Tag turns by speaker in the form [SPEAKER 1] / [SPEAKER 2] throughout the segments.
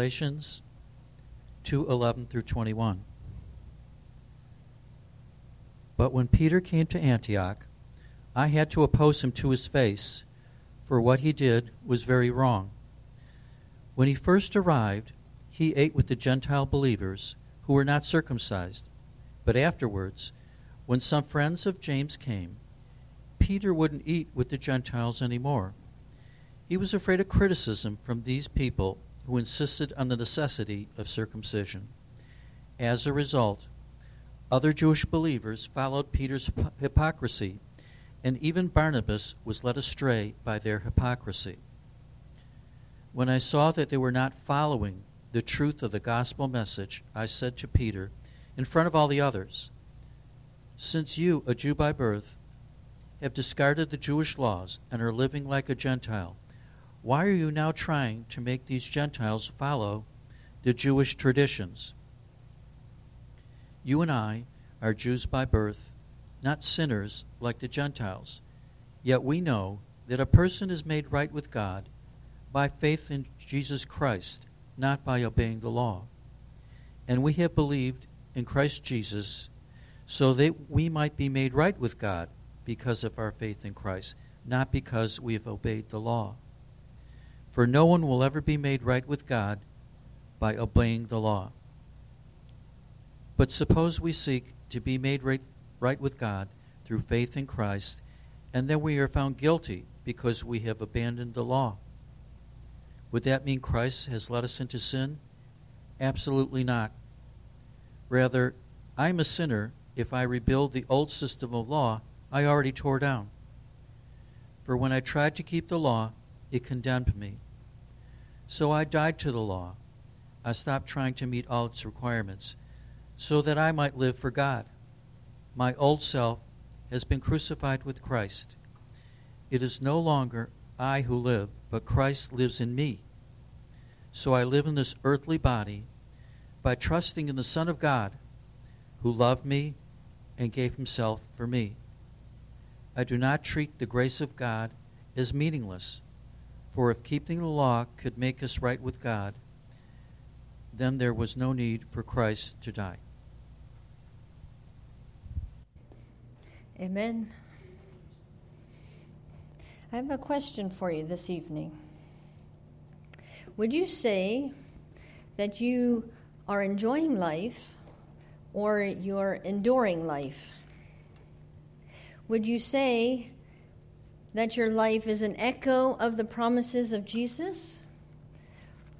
[SPEAKER 1] Galatians 2:11 through 21. But when Peter came to Antioch, I had to oppose him to his face, for what he did was very wrong. When he first arrived, he ate with the Gentile believers who were not circumcised. But afterwards, when some friends of James came, Peter wouldn't eat with the Gentiles anymore. He was afraid of criticism from these people who insisted on the necessity of circumcision. As a result, other Jewish believers followed Peter's hypocrisy, and even Barnabas was led astray by their hypocrisy. When I saw that they were not following the truth of the gospel message, I said to Peter, in front of all the others, Since you, a Jew by birth, have discarded the Jewish laws and are living like a Gentile, why are you now trying to make these Gentiles follow the Jewish traditions? You and I are Jews by birth, not sinners like the Gentiles. Yet we know that a person is made right with God by faith in Jesus Christ, not by obeying the law. And we have believed in Christ Jesus so that we might be made right with God because of our faith in Christ, not because we have obeyed the law. For no one will ever be made right with God by obeying the law. But suppose we seek to be made right, right with God through faith in Christ, and then we are found guilty because we have abandoned the law. Would that mean Christ has led us into sin? Absolutely not. Rather, I'm a sinner if I rebuild the old system of law I already tore down. For when I tried to keep the law, it condemned me. So I died to the law. I stopped trying to meet all its requirements so that I might live for God. My old self has been crucified with Christ. It is no longer I who live, but Christ lives in me. So I live in this earthly body by trusting in the Son of God who loved me and gave himself for me. I do not treat the grace of God as meaningless, for if keeping the law could make us right with God, then there was no need for Christ to die.
[SPEAKER 2] Amen. I have a question for you this evening. Would you say that you are enjoying life or you're enduring life? Would you say that your life is an echo of the promises of Jesus?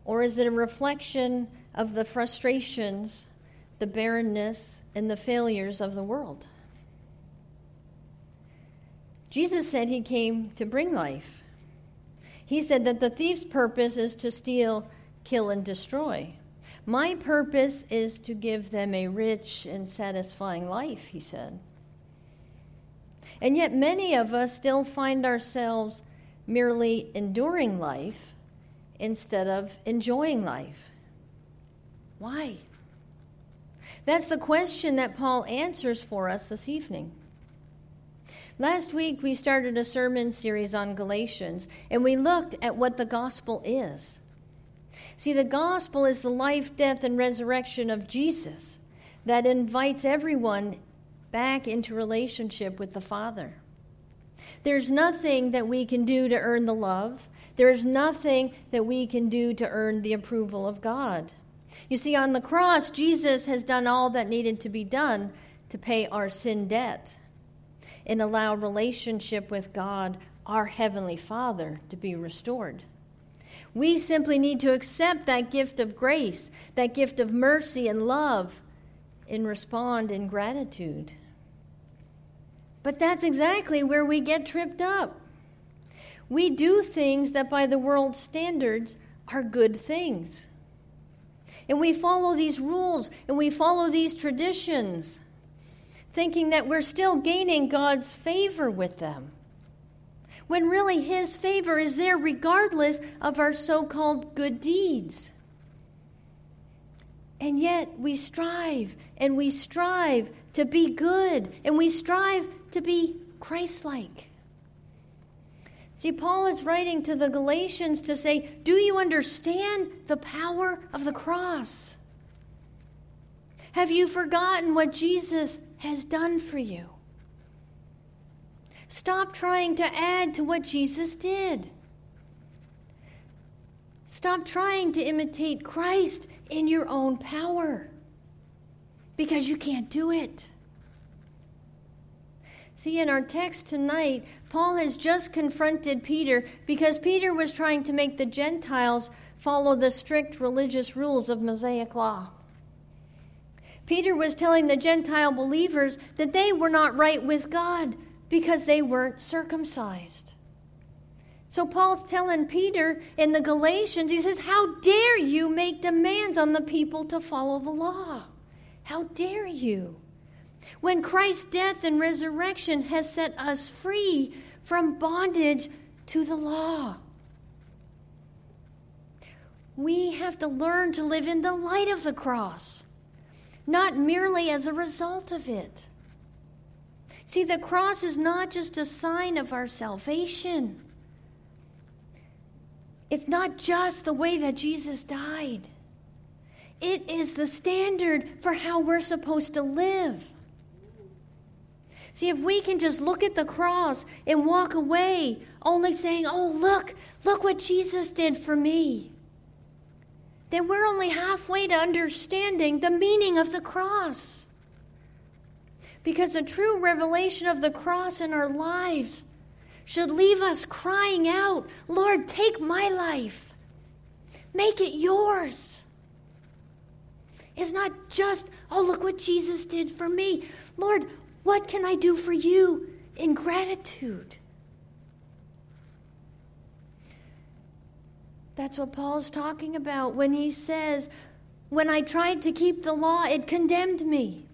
[SPEAKER 2] Or is it a reflection of the frustrations, the barrenness, and the failures of the world? Jesus said he came to bring life. He said that the thief's purpose is to steal, kill, and destroy. My purpose is to give them a rich and satisfying life, he said. And yet, many of us still find ourselves merely enduring life instead of enjoying life. Why? That's the question that Paul answers for us this evening. Last week, we started a sermon series on Galatians, and we looked at what the gospel is. See, the gospel is the life, death, and resurrection of Jesus that invites everyone back into relationship with the Father. There's nothing that we can do to earn the love. There is nothing that we can do to earn the approval of God. You see, on the cross, Jesus has done all that needed to be done to pay our sin debt and allow relationship with God, our Heavenly Father, to be restored. We simply need to accept that gift of grace, that gift of mercy and love, and respond in gratitude. But that's exactly where we get tripped up. We do things that, by the world's standards, are good things. And we follow these rules and we follow these traditions thinking that we're still gaining God's favor with them. When really His favor is there regardless of our so called good deeds. And yet we strive and we strive to be good and we strive to be Christ like. See, Paul is writing to the Galatians to say, Do you understand the power of the cross? Have you forgotten what Jesus has done for you? Stop trying to add to what Jesus did. Stop trying to imitate Christ in your own power because you can't do it. See, in our text tonight, Paul has just confronted Peter because Peter was trying to make the Gentiles follow the strict religious rules of Mosaic law. Peter was telling the Gentile believers that they were not right with God because they weren't circumcised. So Paul's telling Peter in the Galatians, he says, How dare you make demands on the people to follow the law? How dare you? when Christ's death and resurrection has set us free from bondage to the law. We have to learn to live in the light of the cross, not merely as a result of it. See, the cross is not just a sign of our salvation. It's not just the way that Jesus died. It is the standard for how we're supposed to live. See, if we can just look at the cross and walk away only saying, Oh, look, look what Jesus did for me, then we're only halfway to understanding the meaning of the cross. Because the true revelation of the cross in our lives should leave us crying out, Lord, take my life, make it yours. It's not just, oh, look what Jesus did for me. Lord, what can I do for you in gratitude? That's what Paul's talking about when he says, When I tried to keep the law, it condemned me.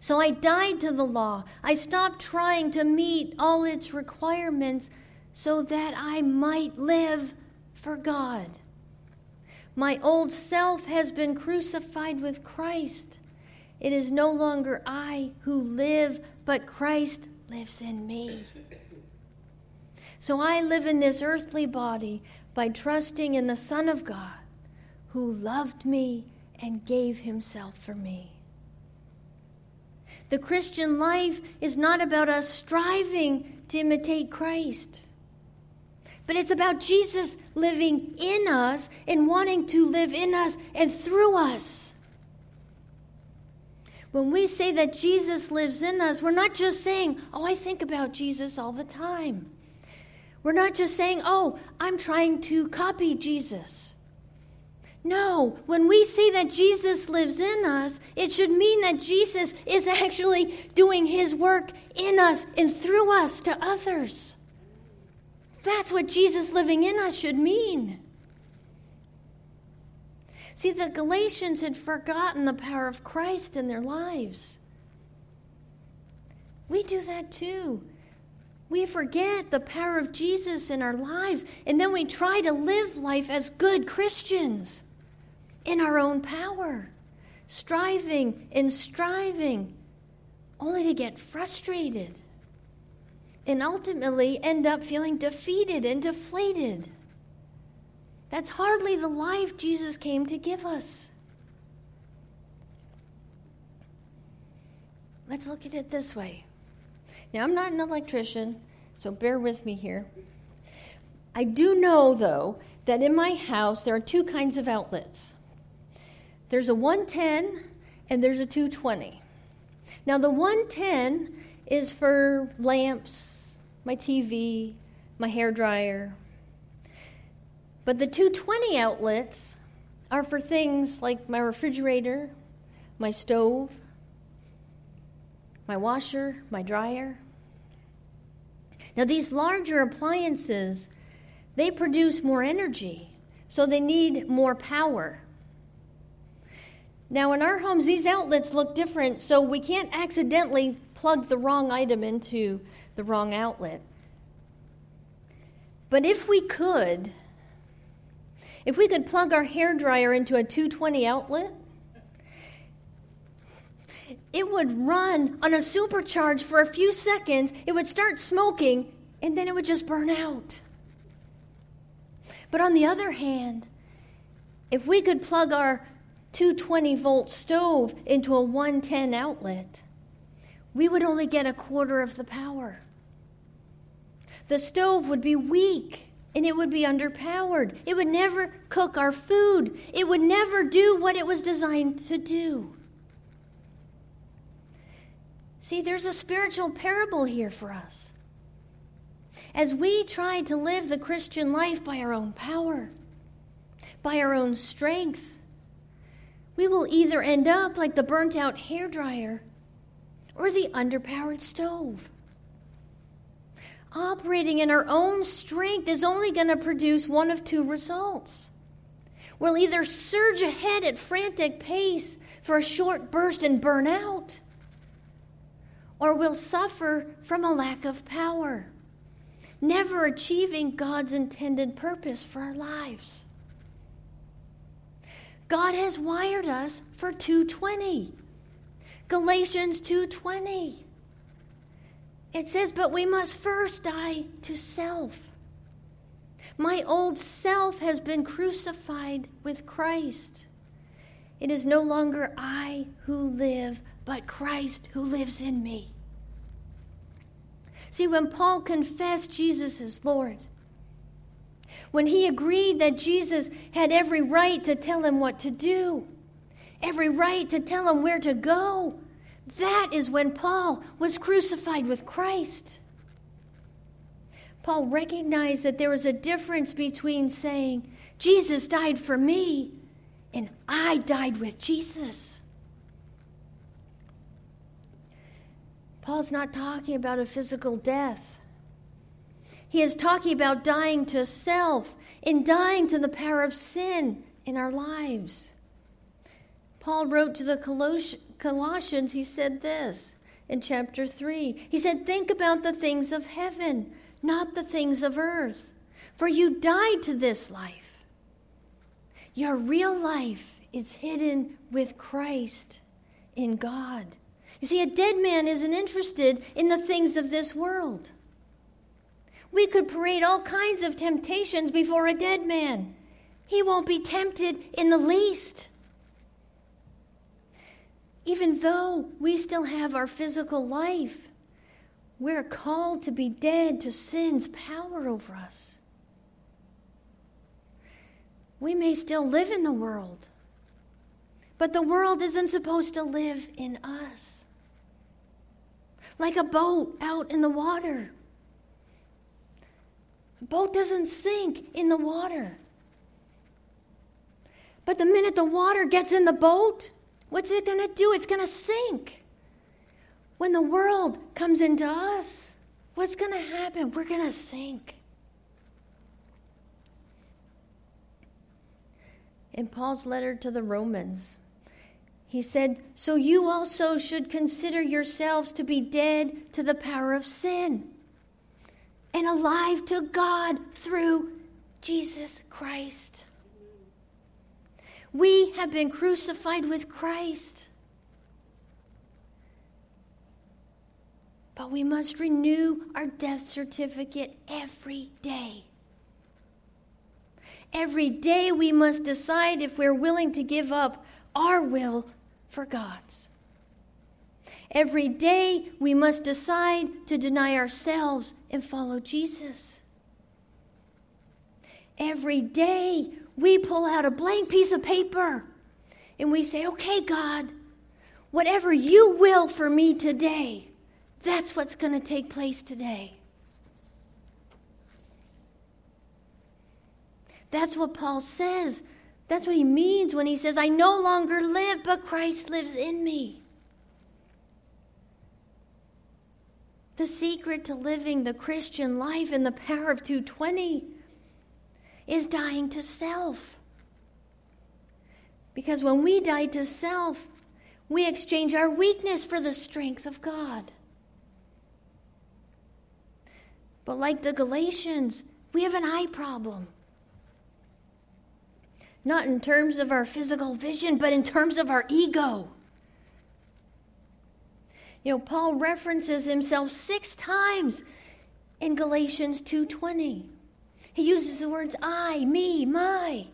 [SPEAKER 2] So I died to the law. I stopped trying to meet all its requirements so that I might live for God. My old self has been crucified with Christ. It is no longer I who live, but Christ lives in me. So I live in this earthly body by trusting in the Son of God who loved me and gave himself for me. The Christian life is not about us striving to imitate Christ, but it's about Jesus living in us and wanting to live in us and through us. When we say that Jesus lives in us, we're not just saying, oh, I think about Jesus all the time. We're not just saying, oh, I'm trying to copy Jesus. No, when we say that Jesus lives in us, it should mean that Jesus is actually doing his work in us and through us to others. That's what Jesus living in us should mean. See, the Galatians had forgotten the power of Christ in their lives. We do that too. We forget the power of Jesus in our lives, and then we try to live life as good Christians in our own power, striving and striving, only to get frustrated and ultimately end up feeling defeated and deflated. That's hardly the life Jesus came to give us. Let's look at it this way. Now, I'm not an electrician, so bear with me here. I do know, though, that in my house there are two kinds of outlets there's a 110 and there's a 220. Now, the 110 is for lamps, my TV, my hair dryer, but the 220 outlets are for things like my refrigerator, my stove, my washer, my dryer. Now, these larger appliances, they produce more energy, so they need more power. Now, in our homes, these outlets look different, so we can't accidentally plug the wrong item into the wrong outlet. But if we could, if we could plug our hair dryer into a 220 outlet, it would run on a supercharge for a few seconds. It would start smoking, and then it would just burn out. But on the other hand, if we could plug our 220 volt stove into a 110 outlet, we would only get a quarter of the power. The stove would be weak and it would be underpowered. It would never cook our food, it would never do what it was designed to do. See, there's a spiritual parable here for us. As we try to live the Christian life by our own power, by our own strength, we will either end up like the burnt out hair dryer or the underpowered stove. Operating in our own strength is only going to produce one of two results. We'll either surge ahead at frantic pace for a short burst and burn out, or we'll suffer from a lack of power, never achieving God's intended purpose for our lives. God has wired us for 220. Galatians 2:20. It says, "But we must first die to self." My old self has been crucified with Christ. It is no longer I who live, but Christ who lives in me. See, when Paul confessed Jesus as Lord, when he agreed that Jesus had every right to tell him what to do, every right to tell him where to go. That is when Paul was crucified with Christ. Paul recognized that there was a difference between saying, Jesus died for me, and I died with Jesus. Paul's not talking about a physical death. He is talking about dying to self and dying to the power of sin in our lives. Paul wrote to the Colossians, he said this in chapter 3. He said, Think about the things of heaven, not the things of earth. For you died to this life. Your real life is hidden with Christ in God. You see, a dead man isn't interested in the things of this world. We could parade all kinds of temptations before a dead man. He won't be tempted in the least. Even though we still have our physical life, we're called to be dead to sin's power over us. We may still live in the world, but the world isn't supposed to live in us. Like a boat out in the water. Boat doesn't sink in the water. But the minute the water gets in the boat, what's it going to do? It's going to sink. When the world comes into us, what's going to happen? We're going to sink. In Paul's letter to the Romans, he said, So you also should consider yourselves to be dead to the power of sin and alive to God through Jesus Christ. We have been crucified with Christ. But we must renew our death certificate every day. Every day we must decide if we're willing to give up our will for God's. Every day we must decide to deny ourselves and follow Jesus. Every day we pull out a blank piece of paper and we say, Okay, God, whatever you will for me today, that's what's going to take place today. That's what Paul says. That's what he means when he says, I no longer live, but Christ lives in me. The secret to living the Christian life in the power of 220 is dying to self. Because when we die to self, we exchange our weakness for the strength of God. But like the Galatians, we have an eye problem. Not in terms of our physical vision, but in terms of our ego. You know, Paul references himself six times in Galatians 2:20. He uses the words I, me, my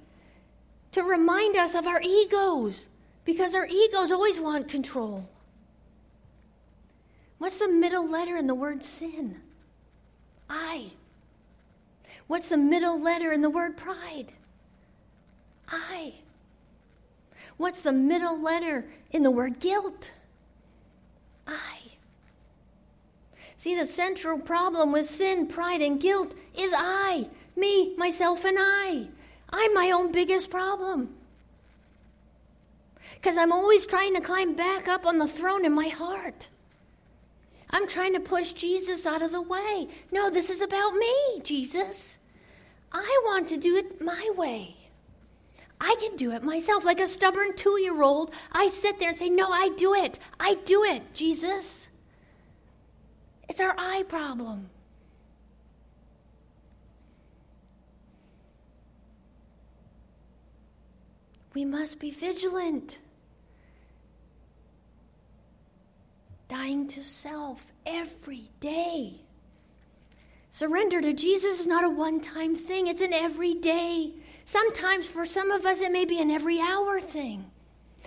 [SPEAKER 2] to remind us of our egos because our egos always want control. What's the middle letter in the word sin? I. What's the middle letter in the word pride? I. What's the middle letter in the word guilt? I. See, the central problem with sin, pride, and guilt is I, me, myself, and I. I'm my own biggest problem. Because I'm always trying to climb back up on the throne in my heart. I'm trying to push Jesus out of the way. No, this is about me, Jesus. I want to do it my way. I can do it myself. Like a stubborn two year old, I sit there and say, No, I do it. I do it, Jesus. It's our eye problem. We must be vigilant. Dying to self every day. Surrender to Jesus is not a one time thing, it's an everyday. Sometimes for some of us, it may be an every hour thing,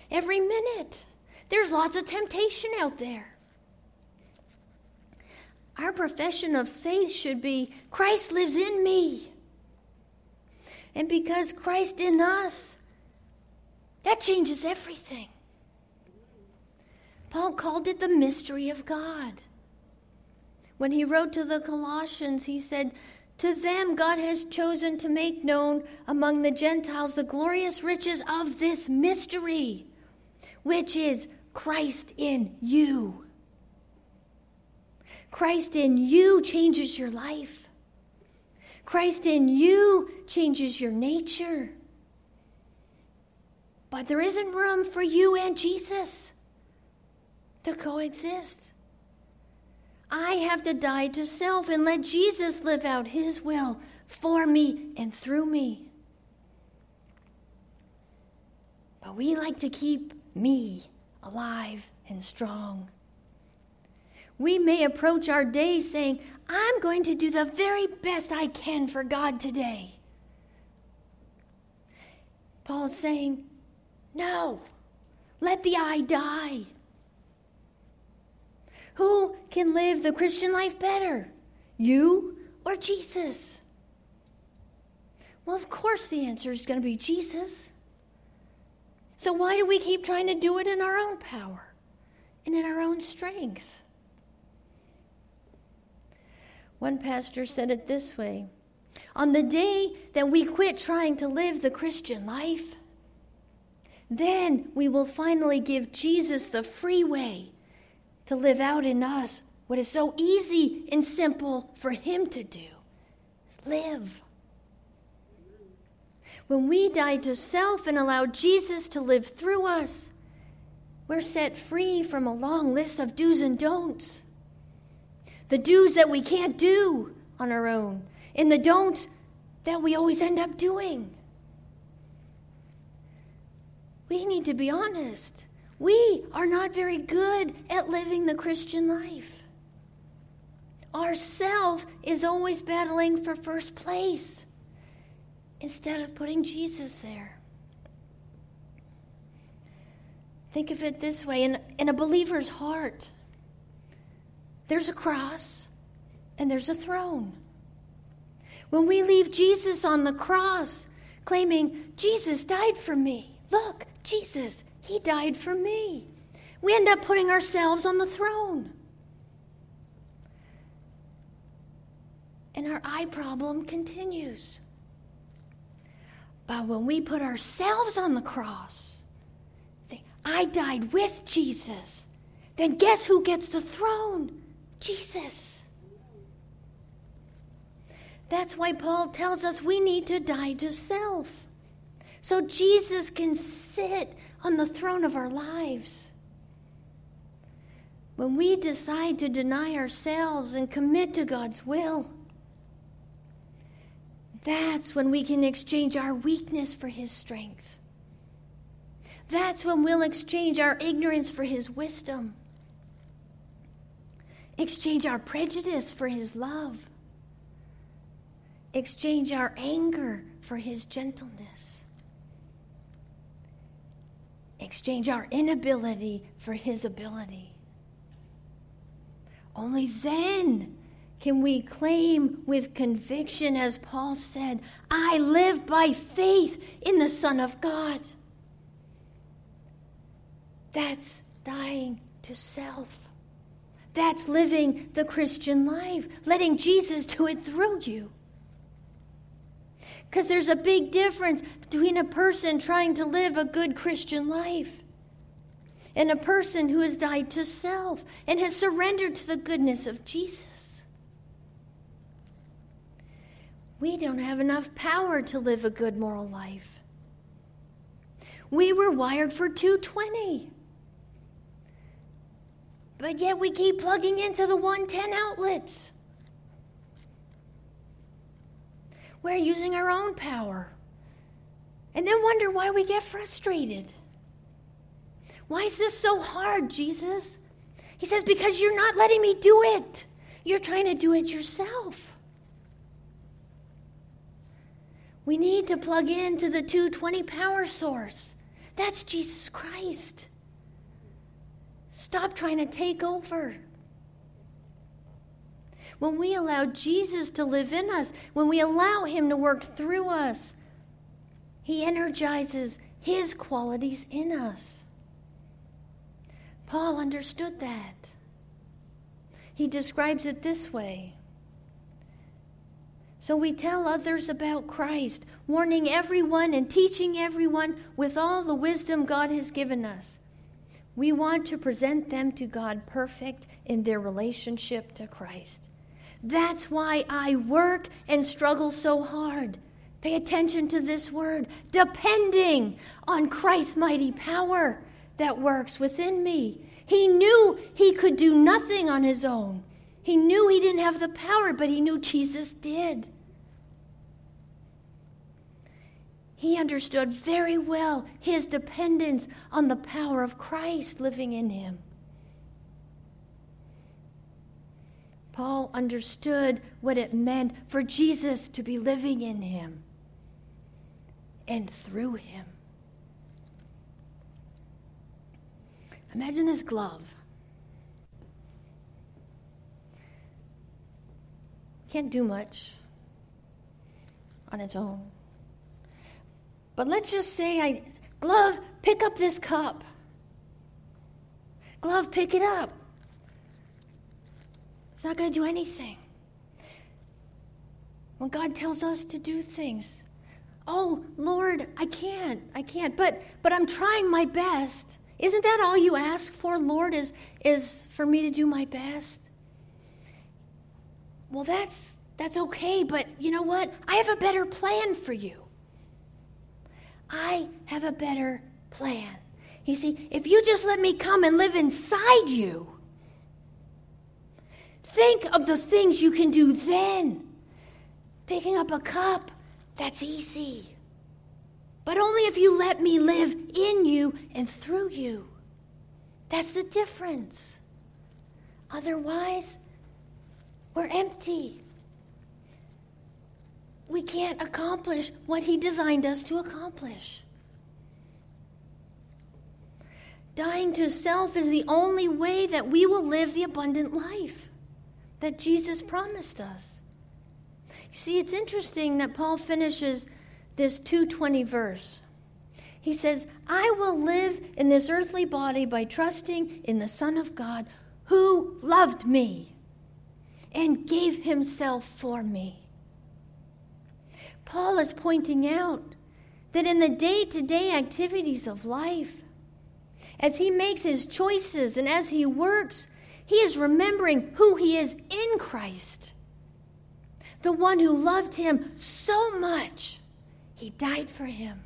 [SPEAKER 2] every minute. There's lots of temptation out there. Our profession of faith should be Christ lives in me. And because Christ in us, that changes everything. Paul called it the mystery of God. When he wrote to the Colossians, he said, To them God has chosen to make known among the Gentiles the glorious riches of this mystery, which is Christ in you. Christ in you changes your life. Christ in you changes your nature. But there isn't room for you and Jesus to coexist. I have to die to self and let Jesus live out his will for me and through me. But we like to keep me alive and strong. We may approach our day saying, I'm going to do the very best I can for God today. Paul's saying, no. Let the I die. Who can live the Christian life better? You or Jesus? Well, of course, the answer is going to be Jesus. So, why do we keep trying to do it in our own power and in our own strength? One pastor said it this way On the day that we quit trying to live the Christian life, then we will finally give Jesus the free way to live out in us what is so easy and simple for Him to do live. When we die to self and allow Jesus to live through us, we're set free from a long list of do's and don'ts. The do's that we can't do on our own, and the don'ts that we always end up doing. We need to be honest. We are not very good at living the Christian life. Our self is always battling for first place instead of putting Jesus there. Think of it this way in, in a believer's heart, there's a cross and there's a throne. When we leave Jesus on the cross, claiming, Jesus died for me, look, Jesus, He died for me. We end up putting ourselves on the throne. And our eye problem continues. But when we put ourselves on the cross, say, I died with Jesus, then guess who gets the throne? Jesus. That's why Paul tells us we need to die to self so Jesus can sit on the throne of our lives. When we decide to deny ourselves and commit to God's will, that's when we can exchange our weakness for His strength. That's when we'll exchange our ignorance for His wisdom, exchange our prejudice for His love, exchange our anger for his gentleness, exchange our inability for his ability. Only then can we claim with conviction, as Paul said, I live by faith in the Son of God. That's dying to self. That's living the Christian life, letting Jesus do it through you. Because there's a big difference between a person trying to live a good Christian life and a person who has died to self and has surrendered to the goodness of Jesus. We don't have enough power to live a good moral life. We were wired for 220. But yet we keep plugging into the 110 outlets. We're using our own power. And then wonder why we get frustrated. Why is this so hard, Jesus? He says, Because you're not letting me do it. You're trying to do it yourself. We need to plug into the 220 power source. That's Jesus Christ. Stop trying to take over. When we allow Jesus to live in us, when we allow Him to work through us, He energizes His qualities in us. Paul understood that. He describes it this way. So we tell others about Christ, warning everyone and teaching everyone with all the wisdom God has given us. We want to present them to God perfect in their relationship to Christ. That's why I work and struggle so hard. Pay attention to this word depending on Christ's mighty power that works within me. He knew he could do nothing on his own. He knew he didn't have the power, but he knew Jesus did. He understood very well his dependence on the power of Christ living in him. Paul understood what it meant for Jesus to be living in him and through him. Imagine this glove. Can't do much on its own. But let's just say I glove, pick up this cup. Glove, pick it up. It's not going to do anything. When God tells us to do things, oh Lord, I can't, I can't, but but I'm trying my best. Isn't that all you ask for, Lord, is, is for me to do my best? Well, that's, that's okay, but you know what? I have a better plan for you. I have a better plan. You see, if you just let me come and live inside you, think of the things you can do then. Picking up a cup, that's easy but only if you let me live in you and through you. That's the difference. Otherwise, we're empty. We can't accomplish what He designed us to accomplish. Dying to self is the only way that we will live the abundant life that Jesus promised us. You see, it's interesting that Paul finishes this 220 verse. He says, I will live in this earthly body by trusting in the Son of God who loved me and gave himself for me. Paul is pointing out that in the day to day activities of life, as he makes his choices and as he works, he is remembering who he is in Christ, the one who loved him so much he died for him.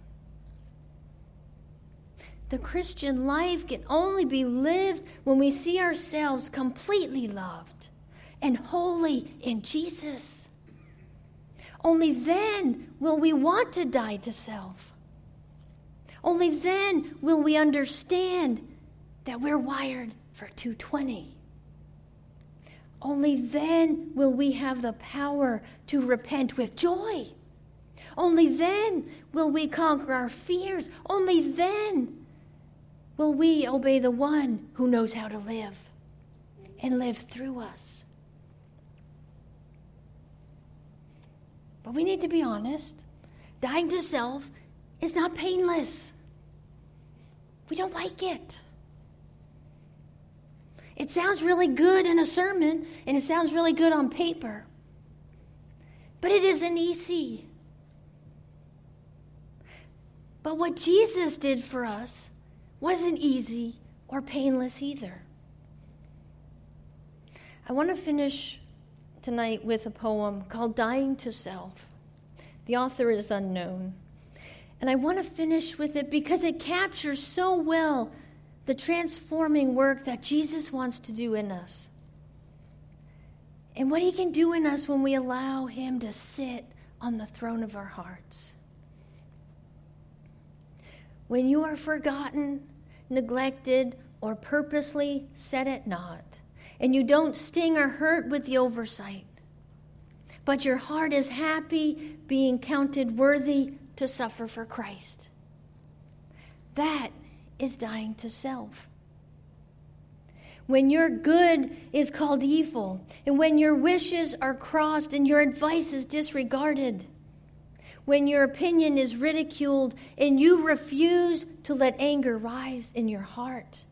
[SPEAKER 2] The Christian life can only be lived when we see ourselves completely loved and holy in Jesus. Only then will we want to die to self. Only then will we understand that we're wired for 220. Only then will we have the power to repent with joy. Only then will we conquer our fears. Only then will we obey the one who knows how to live and live through us. But we need to be honest. Dying to self is not painless. We don't like it. It sounds really good in a sermon and it sounds really good on paper, but it isn't easy. But what Jesus did for us wasn't easy or painless either. I want to finish tonight with a poem called Dying to Self. The author is unknown. And I want to finish with it because it captures so well the transforming work that Jesus wants to do in us. And what he can do in us when we allow him to sit on the throne of our hearts. When you are forgotten, neglected, or purposely set at naught, and you don't sting or hurt with the oversight, but your heart is happy being counted worthy to suffer for Christ. That is dying to self. When your good is called evil, and when your wishes are crossed and your advice is disregarded, when your opinion is ridiculed and you refuse to let anger rise in your heart,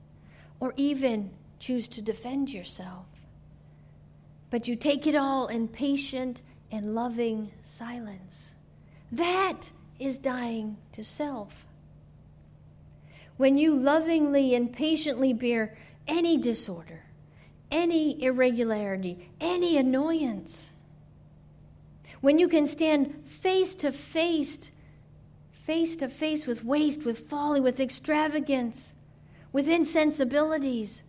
[SPEAKER 2] or even choose to defend yourself, but you take it all in patient and loving silence. That is dying to self. When you lovingly and patiently bear any disorder, any irregularity, any annoyance, when you can stand face to face, face to face with waste, with folly, with extravagance, with insensibilities,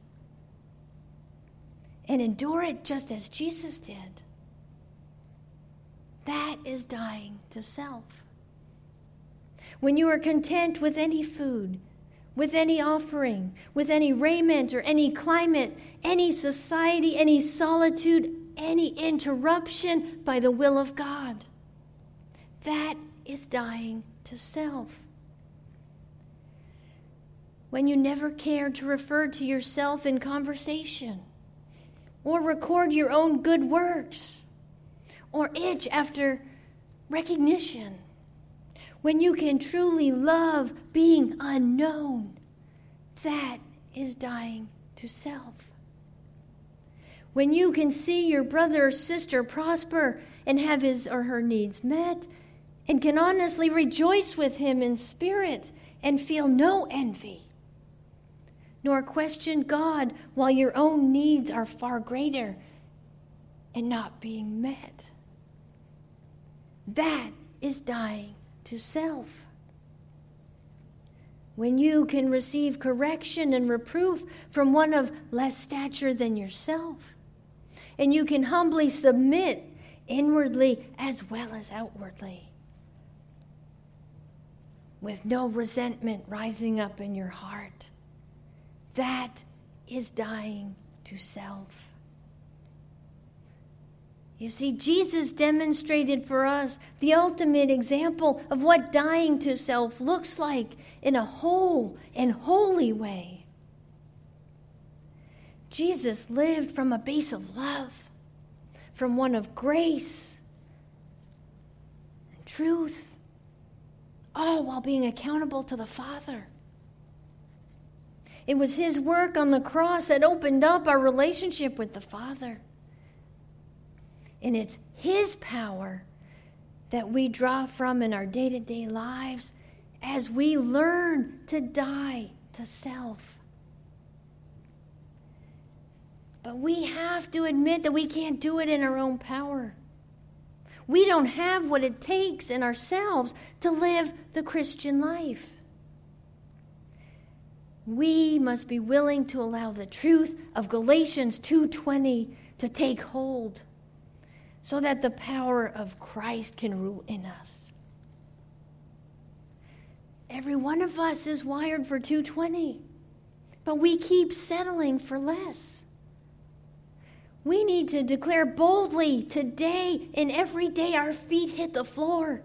[SPEAKER 2] and endure it just as Jesus did, that is dying to self. When you are content with any food, with any offering, with any raiment or any climate, any society, any solitude, any interruption by the will of God. That is dying to self. When you never care to refer to yourself in conversation, or record your own good works, or itch after recognition when you can truly love being unknown, that is dying to self. When you can see your brother or sister prosper and have his or her needs met, and can honestly rejoice with him in spirit and feel no envy, nor question God while your own needs are far greater and not being met. That is dying to self. When you can receive correction and reproof from one of less stature than yourself, and you can humbly submit inwardly as well as outwardly, with no resentment rising up in your heart, that is dying to self. You see, Jesus demonstrated for us the ultimate example of what dying to self looks like in a whole and holy way. Jesus lived from a base of love, from one of grace and truth, all while being accountable to the Father. It was his work on the cross that opened up our relationship with the Father. And it's His power that we draw from in our day to day lives as we learn to die to self. But we have to admit that we can't do it in our own power. We don't have what it takes in ourselves to live the Christian life. We must be willing to allow the truth of Galatians 2:20 to take hold so that the power of Christ can rule in us. Every one of us is wired for 220, but we keep settling for less. We need to declare boldly today and every day our feet hit the floor.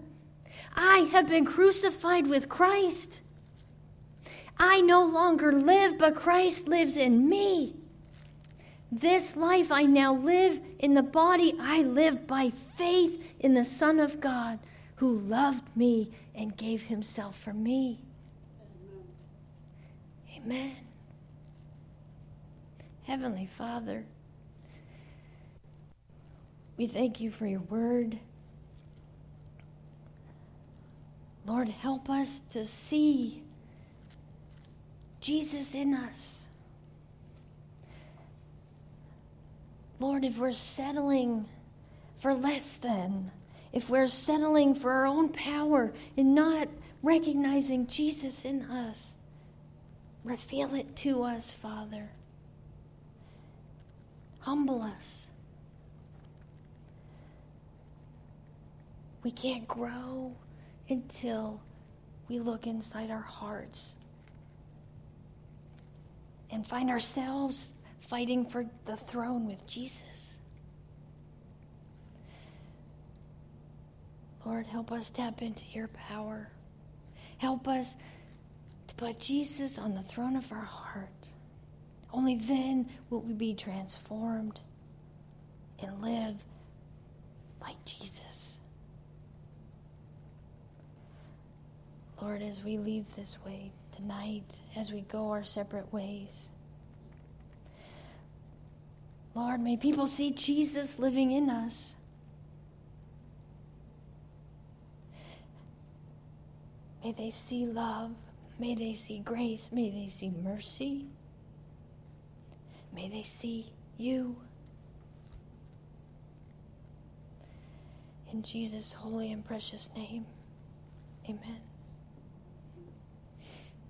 [SPEAKER 2] I have been crucified with Christ. I no longer live, but Christ lives in me. This life I now live in the body, I live by faith in the Son of God who loved me and gave himself for me. Amen. Heavenly Father, we thank you for your word. Lord, help us to see Jesus in us. Lord, if we're settling for less than, if we're settling for our own power and not recognizing Jesus in us, reveal it to us, Father. Humble us. We can't grow until we look inside our hearts and find ourselves fighting for the throne with Jesus. Lord, help us tap into your power. Help us to put Jesus on the throne of our heart. Only then will we be transformed and live like Jesus. Lord, as we leave this way tonight, as we go our separate ways, Lord, may people see Jesus living in us. May they see love. May they see grace. May they see mercy. May they see you. In Jesus' holy and precious name, amen.